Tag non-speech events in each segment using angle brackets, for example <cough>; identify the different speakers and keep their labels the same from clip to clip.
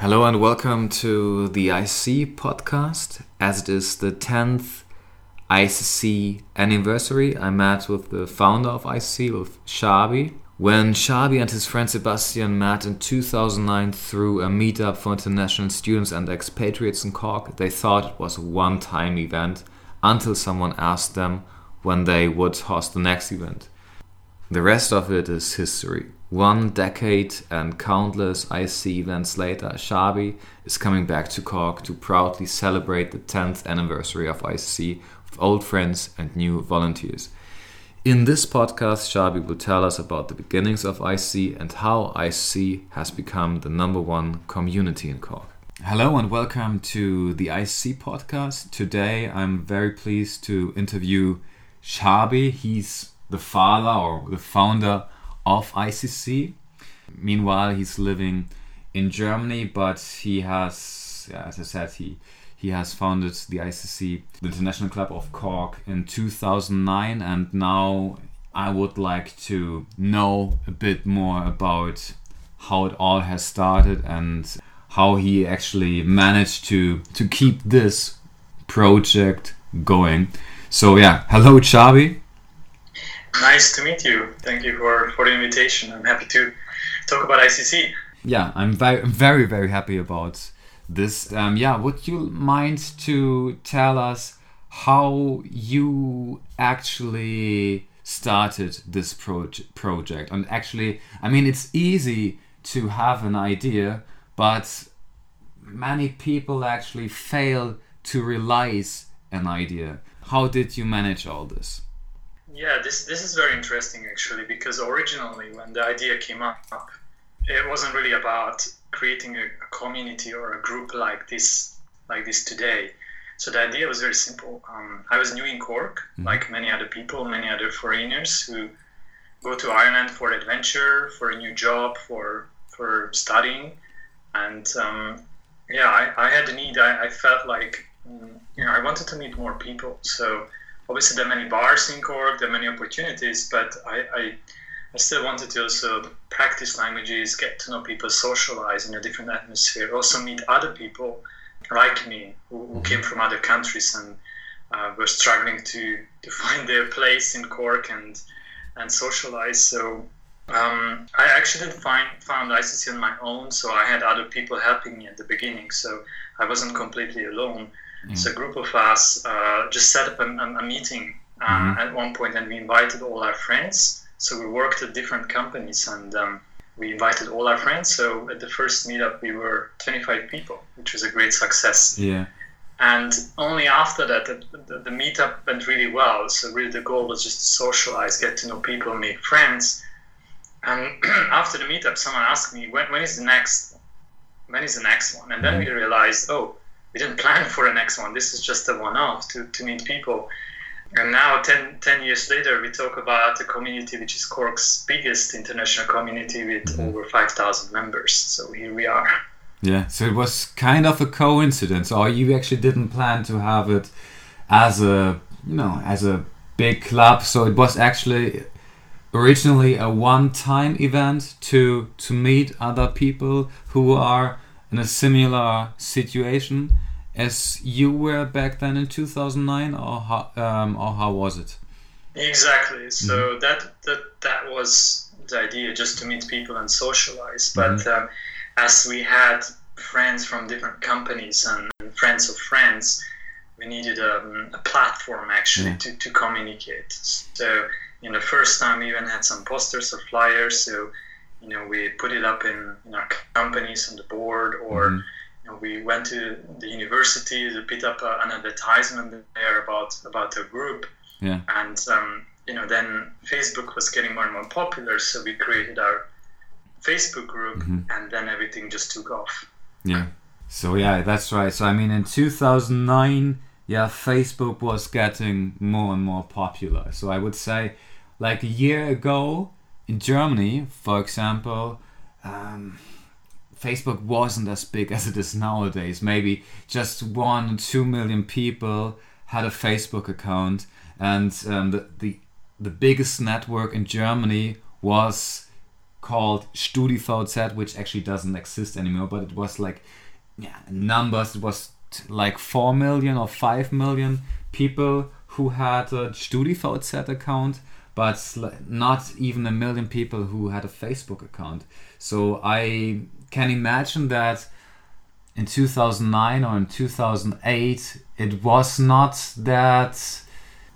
Speaker 1: Hello and welcome to the IC podcast. As it is the 10th ICC anniversary, I met with the founder of ICC, with Shabi. When Shabi and his friend Sebastian met in 2009 through a meetup for international students and expatriates in Cork, they thought it was a one time event until someone asked them when they would host the next event. The rest of it is history. One decade and countless IC events later, Shabi is coming back to Cork to proudly celebrate the 10th anniversary of ICC with old friends and new volunteers. In this podcast, Shabi will tell us about the beginnings of IC and how IC has become the number one community in Cork. Hello and welcome to the IC podcast. Today I'm very pleased to interview Shabi. He's the father or the founder of ICC. Meanwhile, he's living in Germany, but he has, as I said, he he has founded the ICC, the International Club of Cork, in 2009, and now I would like to know a bit more about how it all has started and how he actually managed to to keep this project going. So yeah, hello Shabi.
Speaker 2: Nice to meet you. Thank you for, for the invitation. I'm happy to talk about ICC.
Speaker 1: Yeah, I'm very, very, very happy about this. Um, yeah, would you mind to tell us how you actually started this proje- project? And actually, I mean, it's easy to have an idea, but many people actually fail to realize an idea. How did you manage all this?
Speaker 2: Yeah, this this is very interesting actually because originally when the idea came up, it wasn't really about creating a, a community or a group like this like this today. So the idea was very simple. Um, I was new in Cork, mm-hmm. like many other people, many other foreigners who go to Ireland for adventure, for a new job, for for studying, and um, yeah, I, I had the need. I, I felt like mm, you know I wanted to meet more people. So obviously there are many bars in Cork, there are many opportunities, but I, I, I still wanted to also practice languages, get to know people, socialize in a different atmosphere, also meet other people like me who, who mm-hmm. came from other countries and uh, were struggling to, to <laughs> find their place in Cork and and socialize. So um, I actually didn't find found ICC on my own, so I had other people helping me at the beginning. So I wasn't completely alone. Mm. So a group of us uh, just set up a, a meeting uh, mm-hmm. at one point, and we invited all our friends. So we worked at different companies, and um, we invited all our friends. So at the first meetup, we were 25 people, which was a great success.
Speaker 1: Yeah.
Speaker 2: And only after that, the, the, the meetup went really well. So really, the goal was just to socialize, get to know people, make friends. And <clears throat> after the meetup, someone asked me, when, when is the next? When is the next one? And then mm-hmm. we realized, oh, we didn't plan for the next one. This is just a one-off to, to meet people. And now, 10, 10 years later, we talk about a community which is Cork's biggest international community with mm-hmm. over 5,000 members. So here we are.
Speaker 1: Yeah, so it was kind of a coincidence, or you actually didn't plan to have it as a, you know, as a big club. So it was actually originally a one-time event to to meet other people who are in a similar situation as you were back then in 2009 or how, um, or how was it
Speaker 2: exactly so mm-hmm. that, that that was the idea just to meet people and socialize but mm-hmm. um, as we had friends from different companies and friends of friends we needed um, a platform actually yeah. to, to communicate so in the first time we even had some posters or flyers so you know we put it up in, in our companies on the board or mm-hmm. you know, we went to the university to put up an advertisement there about about the group
Speaker 1: yeah.
Speaker 2: and um, you know then facebook was getting more and more popular so we created our facebook group mm-hmm. and then everything just took off
Speaker 1: yeah so yeah that's right so i mean in 2009 yeah facebook was getting more and more popular so i would say like a year ago in Germany, for example, um, Facebook wasn't as big as it is nowadays. Maybe just one, or two million people had a Facebook account, and um, the, the the biggest network in Germany was called StudiVZ, which actually doesn't exist anymore, but it was like yeah, numbers. It was t- like four million or five million people who had a StudiVZ account, but not even a million people who had a Facebook account. So I can imagine that in 2009 or in 2008 it was not that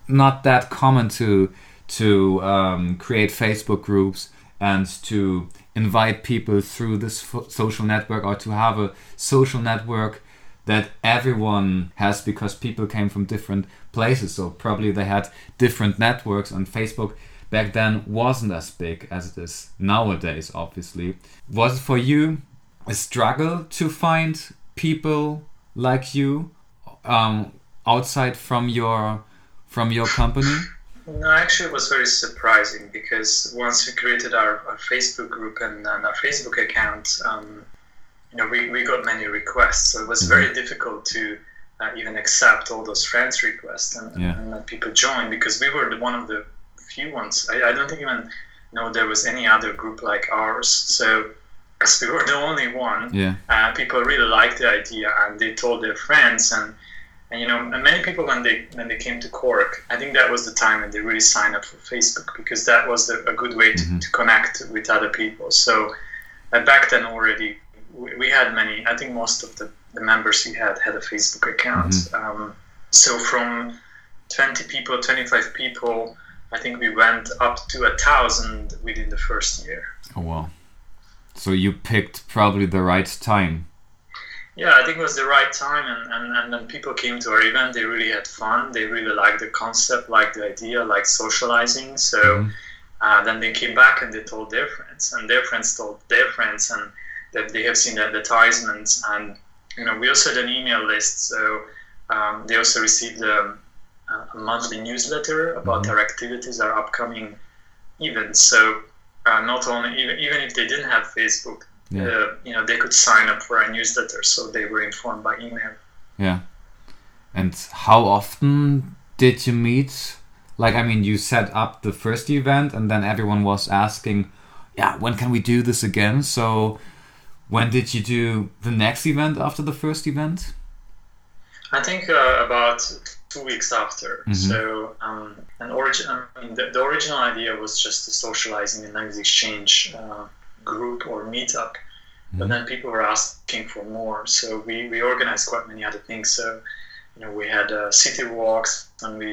Speaker 1: not that common to to um, create Facebook groups and to invite people through this social network or to have a social network that everyone has because people came from different places. So probably they had different networks and facebook back then wasn't as big as it is nowadays obviously. Was it for you a struggle to find people like you um, outside from your from your company?
Speaker 2: No, actually, it was very surprising because once we created our, our Facebook group and, and, our Facebook account, um, you know, we, we got many requests. So it was very
Speaker 1: Mm-hmm.
Speaker 2: difficult to uh, even accept all those friends requests and,
Speaker 1: Yeah.
Speaker 2: and let people join because we were the, one of the few ones. I, I don't think even know there was any other group like ours. So as we were the only one,
Speaker 1: yeah
Speaker 2: uh, people really liked the idea and they told their friends and and you know and many people when they when they came to Cork I think that was the time when they really signed up for Facebook because that was the, a good way to,
Speaker 1: Mhm.
Speaker 2: to connect with other people so uh, back then already we, we had many I think most of the, the members we had had a Facebook account um, so from 20 people 25 people I think we went up to a thousand within the first year
Speaker 1: oh wow so you picked probably the right time
Speaker 2: Yeah, I think it was the right time, and, and, and when people came to our event, they really had fun. They really liked the concept, liked the idea, liked socializing. So
Speaker 1: Mhm.
Speaker 2: uh, then they came back and they told their friends, and their friends told their friends, and that they have seen the advertisements. And you know, we also had an email list, so um, they also received a, a monthly newsletter about
Speaker 1: Mhm.
Speaker 2: our activities, our upcoming events. So uh, not only even even if they didn't have Facebook,
Speaker 1: Yeah.
Speaker 2: uh, you know, they could sign up for a newsletter, so they were informed by email.
Speaker 1: Yeah. And how often did you meet? Like, I mean, you set up the first event, and then everyone was asking, "Yeah, when can we do this again?" So, when did you do the next event after the first event?
Speaker 2: I think uh, about two weeks after.
Speaker 1: Mhm.
Speaker 2: So, um, an origin. I mean, the, the original idea was just to socialize in and language exchange uh, group or meetup, but
Speaker 1: Mhm.
Speaker 2: then people were asking for more. So we we organized quite many other things. So, you know, we had uh, city walks, and we.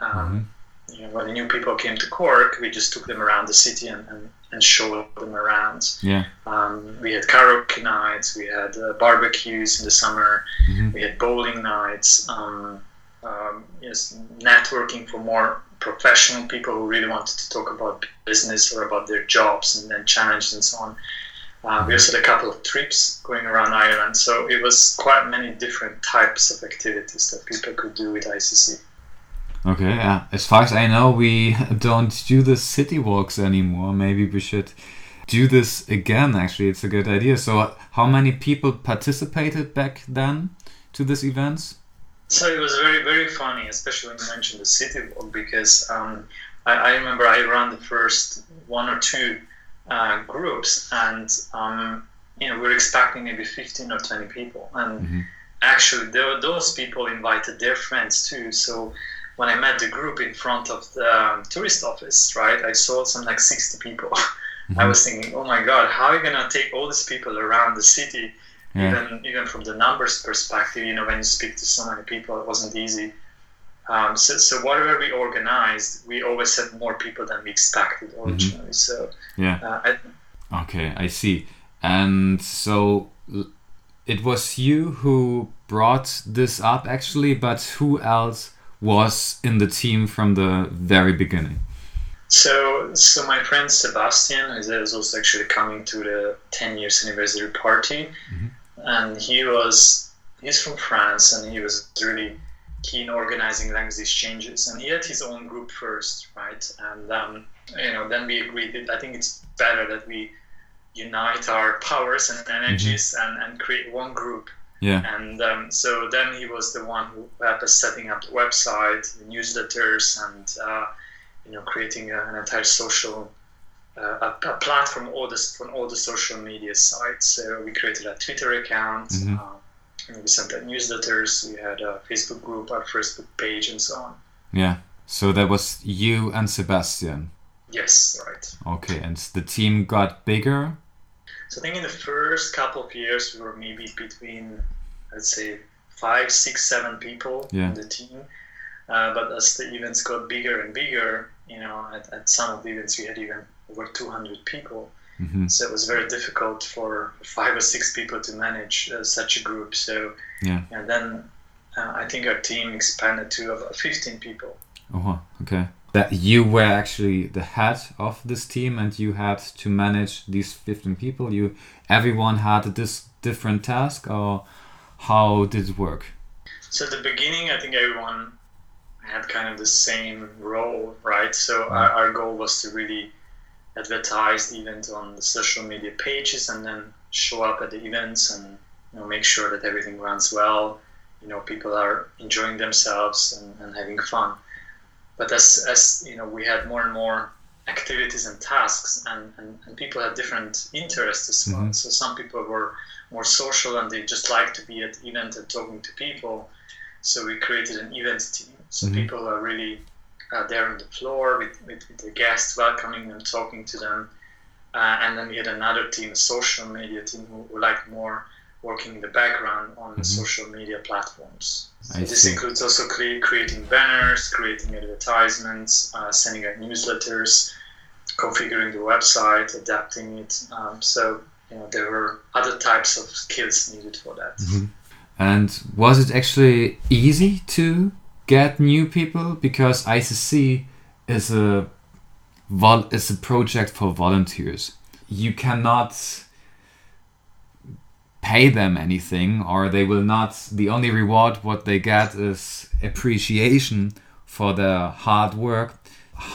Speaker 2: Um,
Speaker 1: Mhm.
Speaker 2: You know, when new people came to Cork, we just took them around the city and, and, and show them around.
Speaker 1: Yeah.
Speaker 2: Um, we had karaoke nights, we had uh, barbecues in the summer,
Speaker 1: Mhm.
Speaker 2: we had bowling nights, um, um, yes, networking for more professional people who really wanted to talk about business or about their jobs and then challenges and so on. Uh, we also had a couple of trips going around Ireland, so it was quite many different types of activities that people could do with ICC.
Speaker 1: Okay. Yeah. As far as I know, we <laughs> don't do the city walks anymore. Maybe we should do this again. Actually, it's a good idea. So, how many people participated back then to these events?
Speaker 2: So it was very, very funny, especially when you mentioned the city walk, because um, I, I remember I ran the first one or two uh, groups, and um, you know we were expecting maybe fifteen or twenty people, and
Speaker 1: Mhm.
Speaker 2: actually there those people invited their friends too. So when I met the group in front of the um, tourist office, right, I saw some like sixty people. <laughs> I
Speaker 1: Mhm.
Speaker 2: was thinking, oh my god, how are you gonna take all these people around the city?
Speaker 1: Yeah.
Speaker 2: even even from the numbers perspective, you know, when you speak to so many people, it wasn't easy. Um, so, so whatever we organized, we always had more people than we expected originally. So
Speaker 1: Yeah.
Speaker 2: uh, I,
Speaker 1: Okay, I see. And so it was you who brought this up actually, but who else was in the team from the very beginning?
Speaker 2: so so my friend Sebastian is, also actually coming to the 10 years anniversary party,
Speaker 1: Mhm.
Speaker 2: and he was he's from France and he was really keen organizing language exchanges and he had his own group first right and um, you know then we agreed that i think it's better that we unite our powers and energies and, and create one group
Speaker 1: Yeah.
Speaker 2: and um, so then he was the one who helped us setting up the website the newsletters and uh, you know creating a, an entire social uh, a, a, platform all this from all the social media sites. So we created a Twitter account. Mm-hmm. Uh, we sent out newsletters. We had a Facebook group, our Facebook page, and so on.
Speaker 1: Yeah. So that was you and Sebastian.
Speaker 2: Yes, right.
Speaker 1: Okay, and the team got bigger.
Speaker 2: So I think in the first couple of years we were maybe between, let's say, five, six, seven people yeah. in the team. Uh, but as the events got bigger and bigger, you know, at, at some of the events we had even over 200 people. Mm-hmm. So it was very difficult for five or six people to manage uh, such a group. So, yeah. and then uh, I think our team expanded to about 15 people.
Speaker 1: Oh, okay. That you were actually the head of this team, and you had to manage these 15 people. You, everyone had this different task, or how did it work?
Speaker 2: So at the beginning, I think everyone had kind of the same role, right? So our, our goal was to really advertise the event on the social media pages and then show up at the events and you know, make sure that everything runs well. You know, people are enjoying themselves and, and having fun. But as, as you know, we had more and more activities and tasks, and, and, and people had different interests as well. Mm-hmm. So some people were more social and they just like to be at the event and talking to people. So we created an event team. So mm-hmm. people are really uh, there on the floor with, with, with, the guests, welcoming them, talking to them. Uh, and then we had another team, a social media team, who, who liked more working in the background on mm-hmm. social media platforms. So this see. includes also cre- creating banners, creating advertisements, uh, sending out newsletters, configuring the website, adapting it. Um, so you know there were other types of skills needed for that.
Speaker 1: Mm-hmm. And was it actually easy to get new people because ICC is a vol- is a project for volunteers. You cannot pay them anything or they will not the only reward what they get is appreciation for their hard work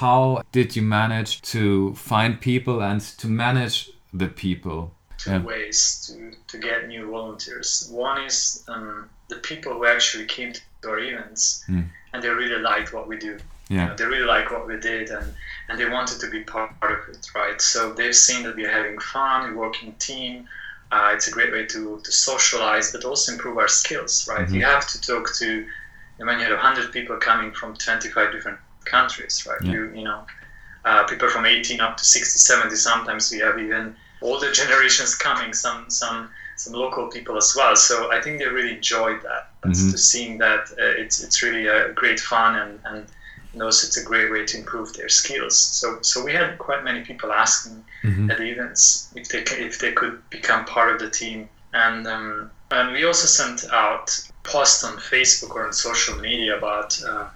Speaker 1: how did you manage to find people and to manage the people
Speaker 2: two yeah. ways to, to get new volunteers one is um, the people who actually came to our events, mm. and they really liked what we do. Yeah. You know, they really like what we did, and and they wanted to be part of it, right? So they've seen that we're having fun, we work in team. Uh, it's a great way to, to socialize, but also improve our skills, right? Mm-hmm. You have to talk to, when you have 100 people coming from 25 different countries, right? Yeah. You, you know, uh, people from 18 up to 60, 70, sometimes we have even older <laughs> generations coming, some, some some local people as well. So I think they really enjoyed that. Mm-hmm. To seeing that uh, it's it's really a great fun and and knows it's a great way to improve their skills. So so we had quite many people asking mm-hmm. at the events if they if they could become part of the team, and um, and we also sent out posts on Facebook or on social media about. Uh,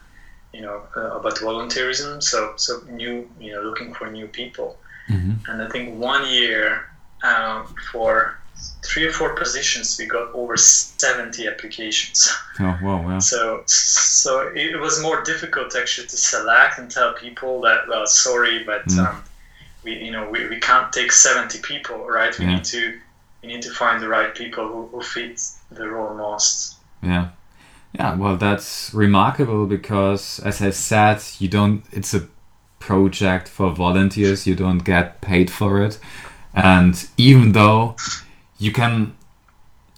Speaker 2: you know uh, about volunteerism so so new you know looking for new people mm-hmm. and i think one year um, for three or four positions, we got over 70 applications.
Speaker 1: Oh, wow, wow.
Speaker 2: So, so it was more difficult actually to select and tell people that, well, sorry, but mm. um, we, you know, we, we can't take 70 people, right? We yeah. need to, we need to find the right people who, who fit the role most.
Speaker 1: Yeah. Yeah, well, that's remarkable because, as I said, you don't, it's a project for volunteers, you don't get paid for it. And even though you can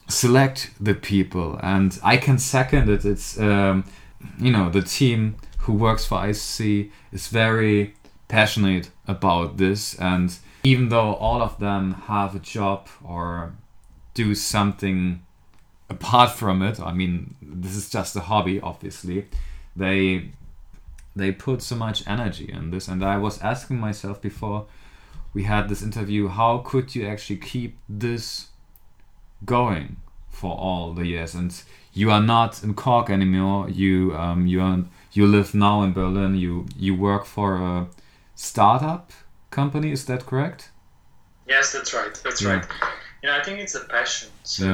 Speaker 1: select the people, and I can second it. It's um, you know the team who works for ICC is very passionate about this, and even though all of them have a job or do something apart from it, I mean this is just a hobby, obviously. They they put so much energy in this, and I was asking myself before we had this interview, how could you actually keep this going for all the years. And you are not in Cork anymore. You um, you are, you live now in Berlin. You you work for a startup company is that correct?
Speaker 2: Yes that's right. That's yeah. right. You know I think it's a passion. So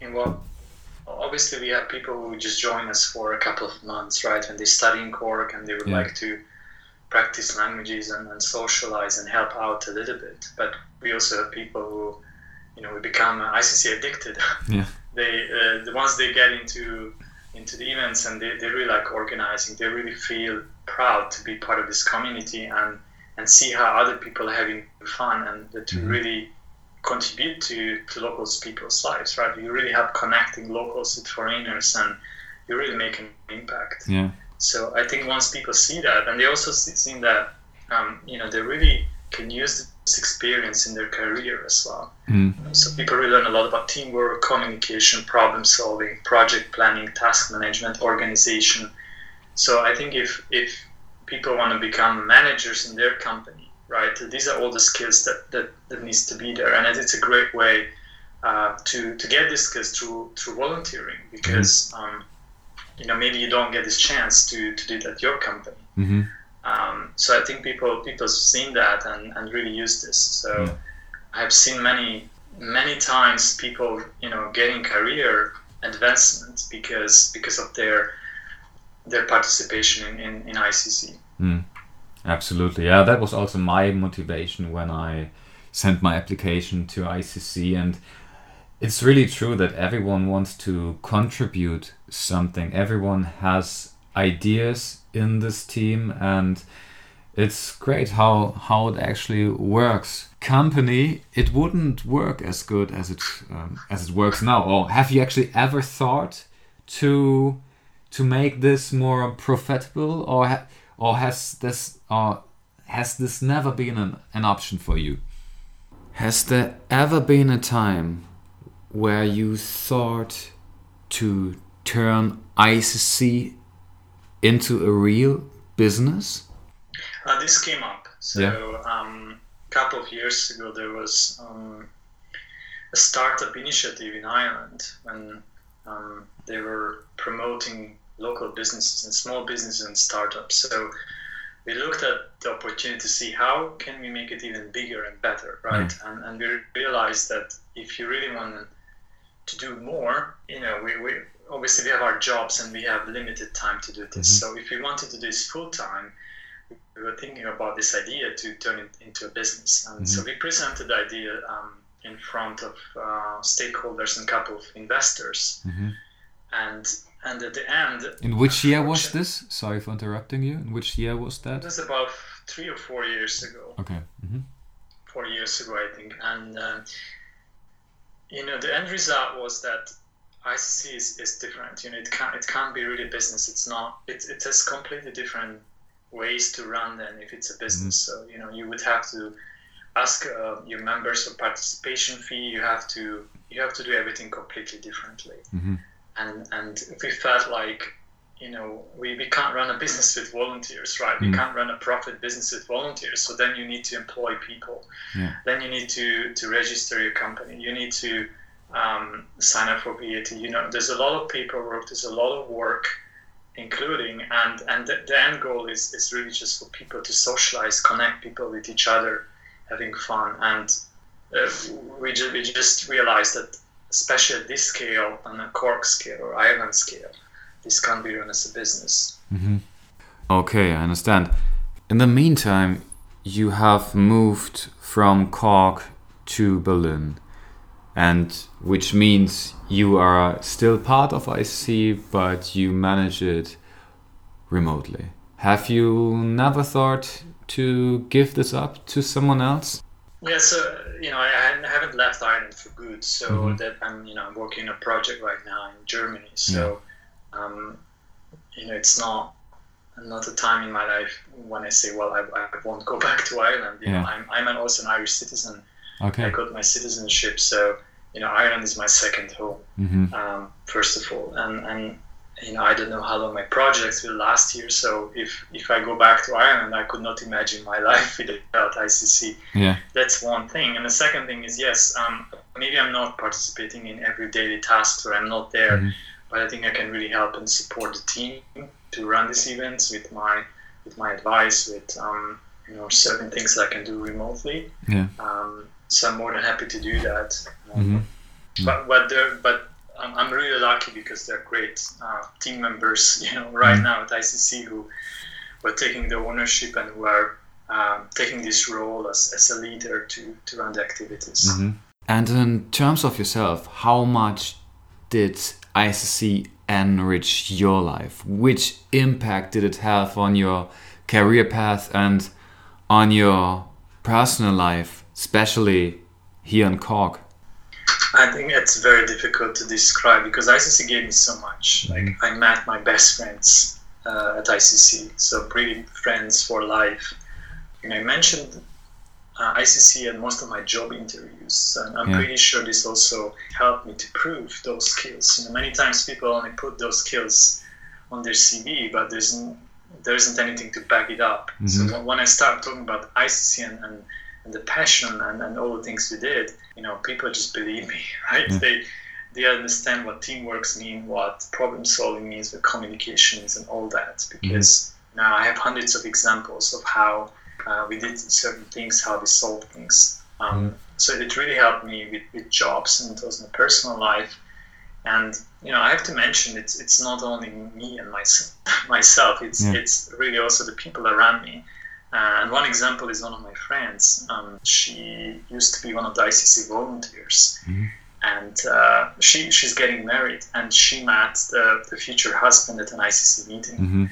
Speaker 2: yeah. in what obviously we have people who just join us for a couple of months right? When they study in Cork and they would yeah. like to practice languages and, and socialize and help out a little bit. But we also have people who you know we become ICC addicted.
Speaker 1: Yeah. <laughs>
Speaker 2: they uh, the once they get into into the events and they, they really like organizing. They really feel proud to be part of this community and and see how other people are having fun and to mm-hmm. really contribute to, to locals people's lives, right? You really help connecting locals with foreigners and you really make an impact.
Speaker 1: Yeah.
Speaker 2: So I think once people see that, and they also see, see that, um, you know, they really can use experience in their career as well.
Speaker 1: Mm.
Speaker 2: So people really learn a lot about teamwork, communication, problem solving, project planning, task management, organization. So I think if if people want to become managers in their company, right, these are all the skills that that, that needs to be there, and it's a great way uh, to to get these skills through through volunteering because. Mm. Um, you know, maybe you don't get this chance to, to do it at your company.
Speaker 1: Mm-hmm.
Speaker 2: Um, so I think people people have seen that and, and really use this. So
Speaker 1: yeah.
Speaker 2: I've seen many many times people you know getting career advancement because because of their their participation in, in, in ICC.
Speaker 1: Mm. Absolutely, yeah. That was also my motivation when I sent my application to ICC, and it's really true that everyone wants to contribute something. Everyone has ideas in this team and it's great how how it actually works. Company it wouldn't work as good as it um, as it works now. Or have you actually ever thought to to make this more profitable or ha or has this or has this never been an, an option for you? Has there ever been a time where you thought to turn ICC into a real business?
Speaker 2: Uh, this came up. So yeah. um, a couple of years ago, there was um, a startup initiative in Ireland when um, they were promoting local businesses and small businesses and startups. So we looked at the opportunity to see how can we make it even bigger and better, right? Mm. And, and we realized that if you really want to do more, you know, we, we obviously we have our jobs and we have limited time to do this. Mm-hmm. So if we wanted to do this full time, we were thinking about this idea to turn it into a business. And mm-hmm. so we presented the idea um, in front of uh, stakeholders and a couple of investors.
Speaker 1: Mm-hmm.
Speaker 2: And and at the end.
Speaker 1: In which year was this? Sorry for interrupting you. In which year was that?
Speaker 2: It was about three or four years ago.
Speaker 1: Okay. Mm-hmm.
Speaker 2: Four years ago, I think. And uh, you know, the end result was that ICC is, is different. You know, it can't it can't be really business. It's not. It it has completely different ways to run than if it's a business. Mm-hmm. So you know, you would have to ask uh, your members for participation fee. You have to you have to do everything completely differently.
Speaker 1: Mm-hmm.
Speaker 2: And and we felt like you know we, we can't run a business with volunteers right mm-hmm. we can't run a profit business with volunteers so then you need to employ people
Speaker 1: yeah.
Speaker 2: then you need to to register your company you need to um, sign up for VAT. You know, there's a lot of paperwork, there's a lot of work, including and and the, the end goal is is really just for people to socialize, connect people with each other, having fun, and uh, we just we just realized that especially at this scale, on a Cork scale or Ireland scale, this can't be run as a business.
Speaker 1: Mm-hmm. Okay, I understand. In the meantime, you have moved from Cork to Berlin and which means you are still part of IC, but you manage it remotely. Have you never thought to give this up to someone else?
Speaker 2: Yeah, so you know, I, I haven't left Ireland for good. So mm-hmm. that I'm, you know, I'm working on a project right now in Germany. So, yeah. um, you know, it's not not a time in my life when I say, well, I, I won't go <laughs> back to Ireland. You yeah. know, I'm I'm an, also an Irish citizen
Speaker 1: Okay.
Speaker 2: I got my citizenship, so you know Ireland is my second home.
Speaker 1: Mm-hmm.
Speaker 2: Um, first of all, and and you know I don't know how long my projects will last here. So if if I go back to Ireland, I could not imagine my <laughs> life without ICC.
Speaker 1: Yeah,
Speaker 2: that's one thing. And the second thing is yes, um, maybe I'm not participating in every daily tasks or I'm not there, mm-hmm. but I think I can really help and support the team to run these events with my with my advice with um, you know certain things I can do remotely.
Speaker 1: Yeah.
Speaker 2: Um, so I'm more than happy to do that.
Speaker 1: Mm-hmm.
Speaker 2: But but but I'm, I'm really lucky because they're great uh, team members. <laughs> You know, right mm-hmm. now at ICC who were taking the ownership and who are um, taking this role as, as a leader to to run the activities.
Speaker 1: Mm-hmm. And in terms of yourself, how much did ICC enrich your life? Which impact did it have on your career path and on your personal life, especially here in Cork?
Speaker 2: I think it's very difficult to describe because ICC gave me so much. Like I met my best friends uh, at ICC, so really friends for life. And I mentioned uh, ICC and most of my job interviews, and I'm
Speaker 1: Yeah.
Speaker 2: pretty sure this also helped me to prove those skills. You know, many times people only put those skills on their CV, but there's n- there isn't anything to back it up. So
Speaker 1: Mhm.
Speaker 2: when- when I start talking about ICC and, and, and the passion and, and all the things we did, you know, people just believe me, <laughs> right?
Speaker 1: Yeah.
Speaker 2: They they understand what teamworks mean, what problem solving means, what communication means, and all that. Because now I have hundreds of examples of how uh, we did certain things, how we solved things. Um, So it really helped me with, with jobs and also in personal life. And you know, I have to mention it's it's not only me and myself. <laughs> Myself, it's
Speaker 1: Yeah.
Speaker 2: it's really also the people around me. Uh, and one example is one of my friends. Um, she used to be one of the ICC volunteers,
Speaker 1: Mhm.
Speaker 2: and uh, she she's getting married, and she met the, the future husband at an ICC meeting.
Speaker 1: hmm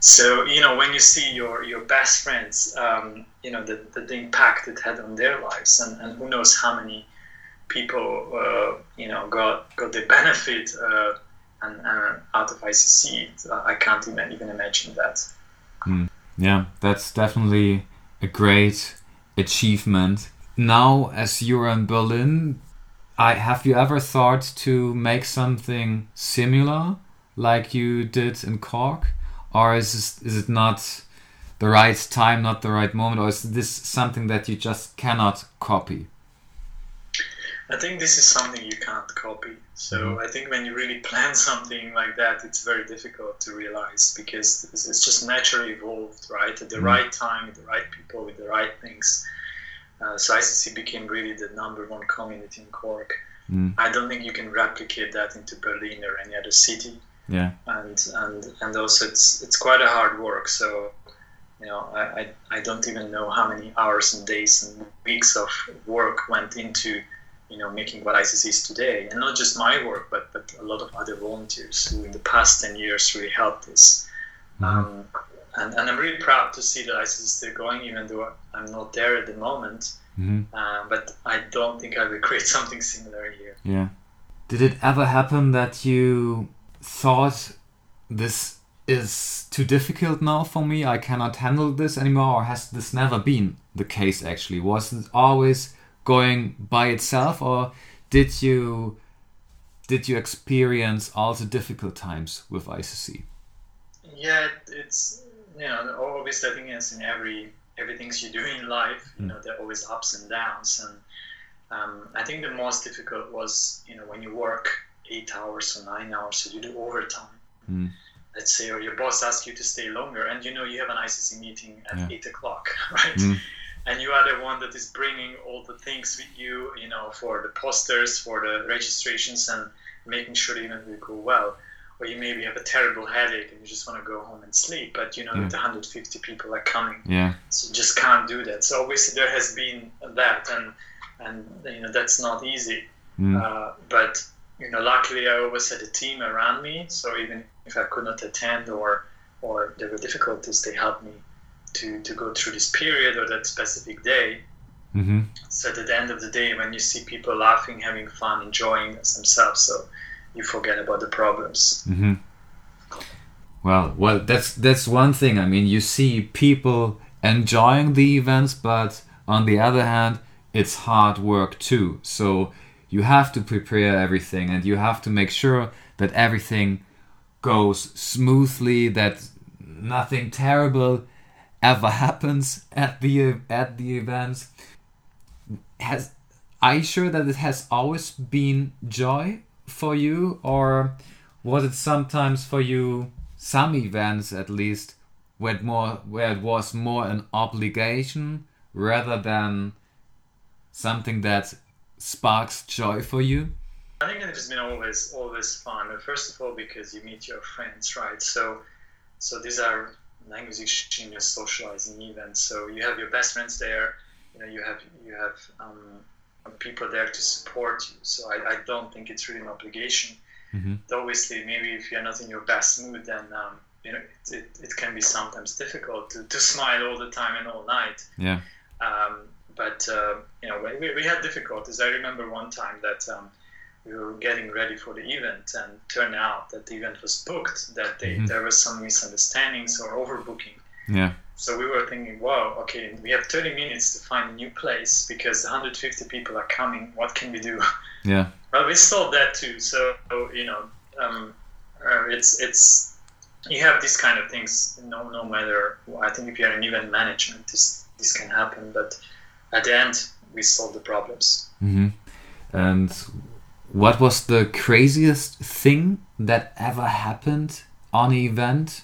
Speaker 2: So you know when you see your your best friends, um, you know the, the, the impact it had on their lives, and, and who knows how many people uh, you know got got the <laughs> benefit uh, and, and out of ICC. Uh, I can't even even imagine that.
Speaker 1: Yeah, that's definitely a great achievement. Now, as you're in Berlin, I have you ever thought to make something similar like you did in Cork, or is this, is it not the right time, not the right moment, or is this something that you just cannot copy?
Speaker 2: I think this is something you can't copy. So I think when you really plan <laughs> something like that, it's very difficult to realize because it's just naturally evolved, right? At the
Speaker 1: Mhm.
Speaker 2: right time, with the right people, with the right things. Uh, so ICC became really the number one community in Cork.
Speaker 1: Mm,
Speaker 2: I don't think you can replicate that into Berlin or any other city.
Speaker 1: yeah,
Speaker 2: and and and also it's it's quite a hard work. So you know, I, I, I don't even know how many hours and days and weeks of work went into you know making what ICC is today, and not just my work, but but a lot of other volunteers who in the past ten years really helped us.
Speaker 1: Mhm.
Speaker 2: Um, and, and I'm really proud to see that ICC is still going, even though I'm not there at the moment.
Speaker 1: hmm
Speaker 2: Uh, but I don't think I will create <laughs> something similar here.
Speaker 1: yeah. Did it ever happen that you thought this is too difficult now for me? I cannot handle this anymore, or has this never been the case actually? Was it always going by itself, or did you did you experience also difficult times with ICC?
Speaker 2: Yeah, it's you know obviously I think it's in every everything you do in life. You know there are always ups and downs, and um, I think the most difficult was you know when you work eight hours or nine hours, so you do overtime.
Speaker 1: Mm.
Speaker 2: Let's say, or your boss asks you to stay longer, and you know you have an ICC meeting at
Speaker 1: Yeah.
Speaker 2: eight o'clock, <laughs> right?
Speaker 1: Mm.
Speaker 2: And you are the one that is bringing all the things with you, you know, for the posters, for the registrations, and making sure the event will go well or you maybe have a terrible headache and you just want to go home and sleep, but you know
Speaker 1: Yeah.
Speaker 2: that 150 people are coming,
Speaker 1: Yeah,
Speaker 2: so you just can't do that. So obviously there has been that, and and you know that's not easy.
Speaker 1: Mm.
Speaker 2: Uh, but you know, luckily I always had a team around me, so even if I could not attend or or there were difficulties, they helped me to to go through this period or that specific day.
Speaker 1: hmm
Speaker 2: So at the end of the day, when you see people laughing, having fun, enjoying themselves, so you forget about the problems.
Speaker 1: hmm Well, well, that's that's one thing. I mean, you see people enjoying the events, but on the other hand, it's hard work too. So you have to prepare everything, and you have to make sure that everything goes smoothly, that nothing terrible ever happens at the at the events. Has are you sure that it has always been joy for you, or was it sometimes for you some events at least where it more where it was more an obligation rather than something that sparks joy for you?
Speaker 2: I think it has been always always fun. First of all, because you meet your friends, right? So, so these are language exchange and socializing events. So you have your best friends there. You know, you have you have um, people there to support you. So I, I don't think it's really an obligation.
Speaker 1: Mhm.
Speaker 2: Obviously, maybe if you're not in your best mood, then um, you know it, it, it can be sometimes difficult to, to smile all the time and all night.
Speaker 1: Yeah.
Speaker 2: Um, but uh, you know we, we had difficulties. I remember one time that um, we were getting ready for the event, and turned out that the event was booked. That they,
Speaker 1: Mhm.
Speaker 2: there was some misunderstandings or overbooking.
Speaker 1: Yeah.
Speaker 2: So we were thinking, wow, okay, we have 30 minutes to find a new place because 150 people are coming. What can we do? <laughs>
Speaker 1: Yeah.
Speaker 2: Well, we solved that too. So you know, um, uh, it's it's you have these kind of things. No, no matter. I think if you're in event management, this this can happen. But at the end, we solve the problems.
Speaker 1: hmm And what was the craziest thing that ever happened on an event?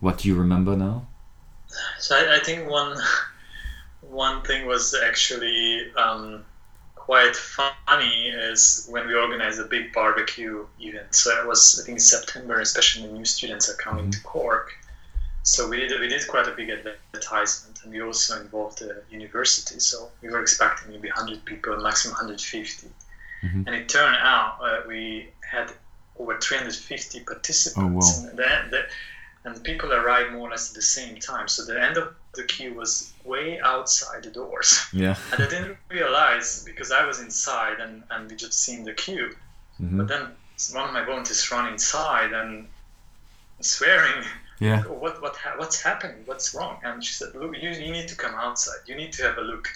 Speaker 1: What do you remember now?
Speaker 2: So I, I think one <laughs> one thing was actually um, quite funny is when we organized a big barbecue event. So it was I think September, especially when new students are coming to Cork. So we did we did quite a big advertisement, and we also involved the university. So we were expecting maybe 100 people, maximum 150,
Speaker 1: Mhm.
Speaker 2: and it turned out uh, we had over 350 participants.
Speaker 1: wow.
Speaker 2: And the, the, and people arrived more or less at the same time. So the end of the queue was way outside the doors.
Speaker 1: Yeah. <laughs>
Speaker 2: And I didn't realize because I was inside and, and we just seen the queue.
Speaker 1: hmm
Speaker 2: But then one of my volunteers run inside and swearing,
Speaker 1: Yeah.
Speaker 2: "Oh, what what ha- what's happening? What's wrong? And she said, look, you, you need to come outside. You need to have a look.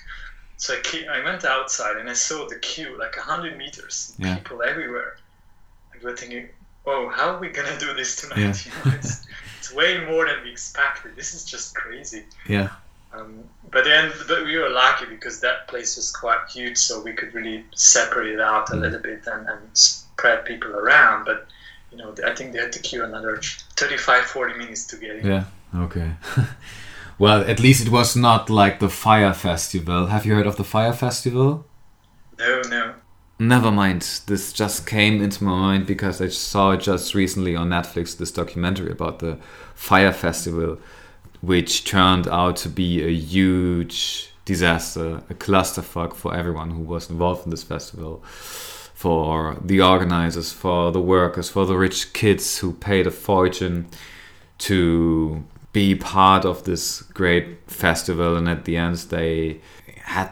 Speaker 2: So I, ca- I went outside and I saw the queue like 100 meters,
Speaker 1: Yeah.
Speaker 2: people everywhere. And we're thinking, oh, how are we going to do this tonight?
Speaker 1: Yeah. <laughs>
Speaker 2: You know, it's, it's way more than we expected. This is just crazy.
Speaker 1: Yeah.
Speaker 2: Um, but then but we were lucky because that place was quite huge, so we could really separate it out a
Speaker 1: Mm.
Speaker 2: little bit and, and spread people around. But you know, I think they had to queue another 35, 40 minutes to get in.
Speaker 1: Yeah. Okay. <laughs> well, at least it was not like the Fyre Festival. Have you heard of the Fyre Festival?
Speaker 2: No, no.
Speaker 1: Never mind. This just came into my mind because I saw it just recently on Netflix. This documentary about the Fyre Festival, which turned out to be a huge disaster, a clusterfuck for everyone who was involved in this festival, for the organizers, for the workers, for the rich kids who paid a fortune to be part of this great festival, and at the end they had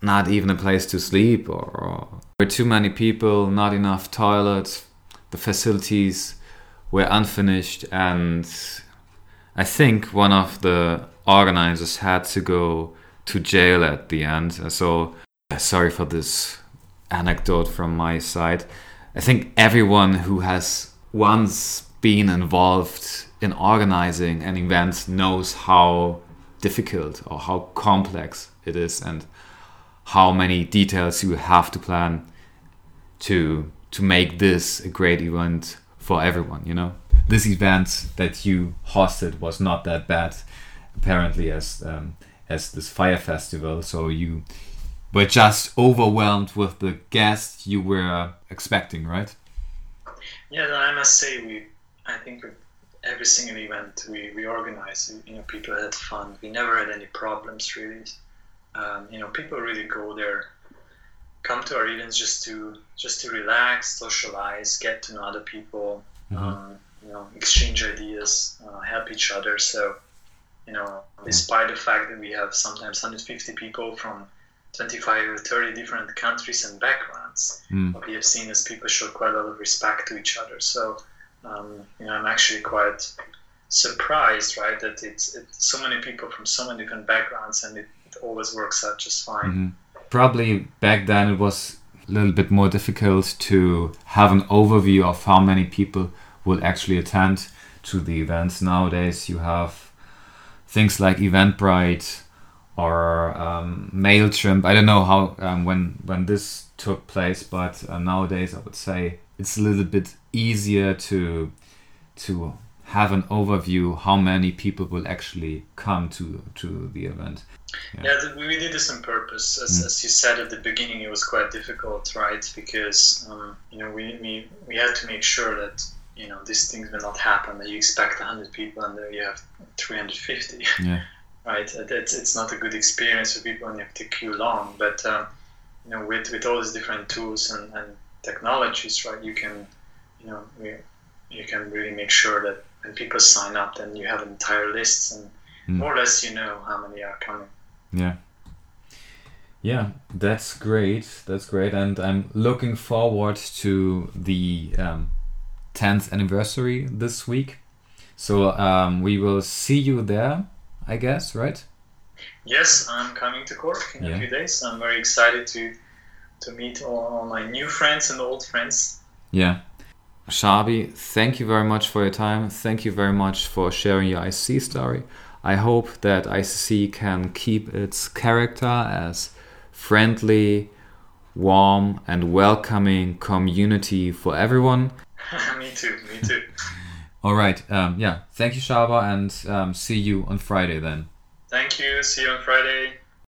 Speaker 1: not even a place to sleep or, or were too many people not enough toilets. The facilities were unfinished and i think one of the organizers had to go to jail at the end. Uh, so uh, sorry for this anecdote from my side. I think everyone who has once been involved in organizing an event knows how difficult or how complex it is and how many details you have to plan to to make this a great event for everyone you know this event that you hosted was not that bad apparently as um, as this Fyre Festival so you were just overwhelmed with the guests you were expecting right
Speaker 2: Yeah, I must say we. I think with every single event we we organized, you know, people had fun. We never had any problems really. Um, you know, people really go there, come to our events just to just to relax, socialize, get to know other people, um, you know, exchange ideas, uh, help each other. So, you know, despite the fact that we have sometimes 150 people from 25 or 30 different countries and backgrounds,
Speaker 1: Mm.
Speaker 2: what we have seen is people show quite a lot of respect to each other. So, um, you know, I'm actually quite surprised, right, that it's, it's so many people from so many different backgrounds and it, it always works out just fine.
Speaker 1: Mhm. Probably back then it was a little bit more difficult to have an overview of how many people would actually attend to the events. Nowadays you have things like Eventbrite or um, Mailchimp. I don't know how um, when when this took place, but uh, nowadays I would say it's a little bit easier to to have an overview how many people will actually come to to the event.
Speaker 2: Yeah, th- we did this on purpose. As,
Speaker 1: Mm.
Speaker 2: as you said at the beginning, it was quite difficult, right? Because um, you know we, we we had to make sure that you know these things will not happen. That you expect 100 people and there you have 350,
Speaker 1: Yeah. <laughs>
Speaker 2: right? It's, it's not a good experience for people and you have to queue long. But um, you know with with all these different tools and, and technologies, right? You can you know we, you can really make sure that when people sign up, then you have entire lists, and
Speaker 1: Mm.
Speaker 2: more or less you know how many are coming.
Speaker 1: Yeah. Yeah, that's great. That's great, and I'm looking forward to the um, 10th anniversary this week. So um, we will see you there, I guess, right?
Speaker 2: Yes, I'm coming to Cork in
Speaker 1: Yeah.
Speaker 2: a few days. I'm very excited to to meet all, all my new friends and old friends.
Speaker 1: Yeah. Shabi, thank you very much for your time. Thank you very much for sharing your IC story. I hope that ICC can keep its character as friendly, warm, and welcoming community for everyone. <laughs>
Speaker 2: me too, me too. <laughs>
Speaker 1: All right. Um, yeah. Thank you, Shaba, and um, see you on Friday then.
Speaker 2: Thank you. See you on Friday.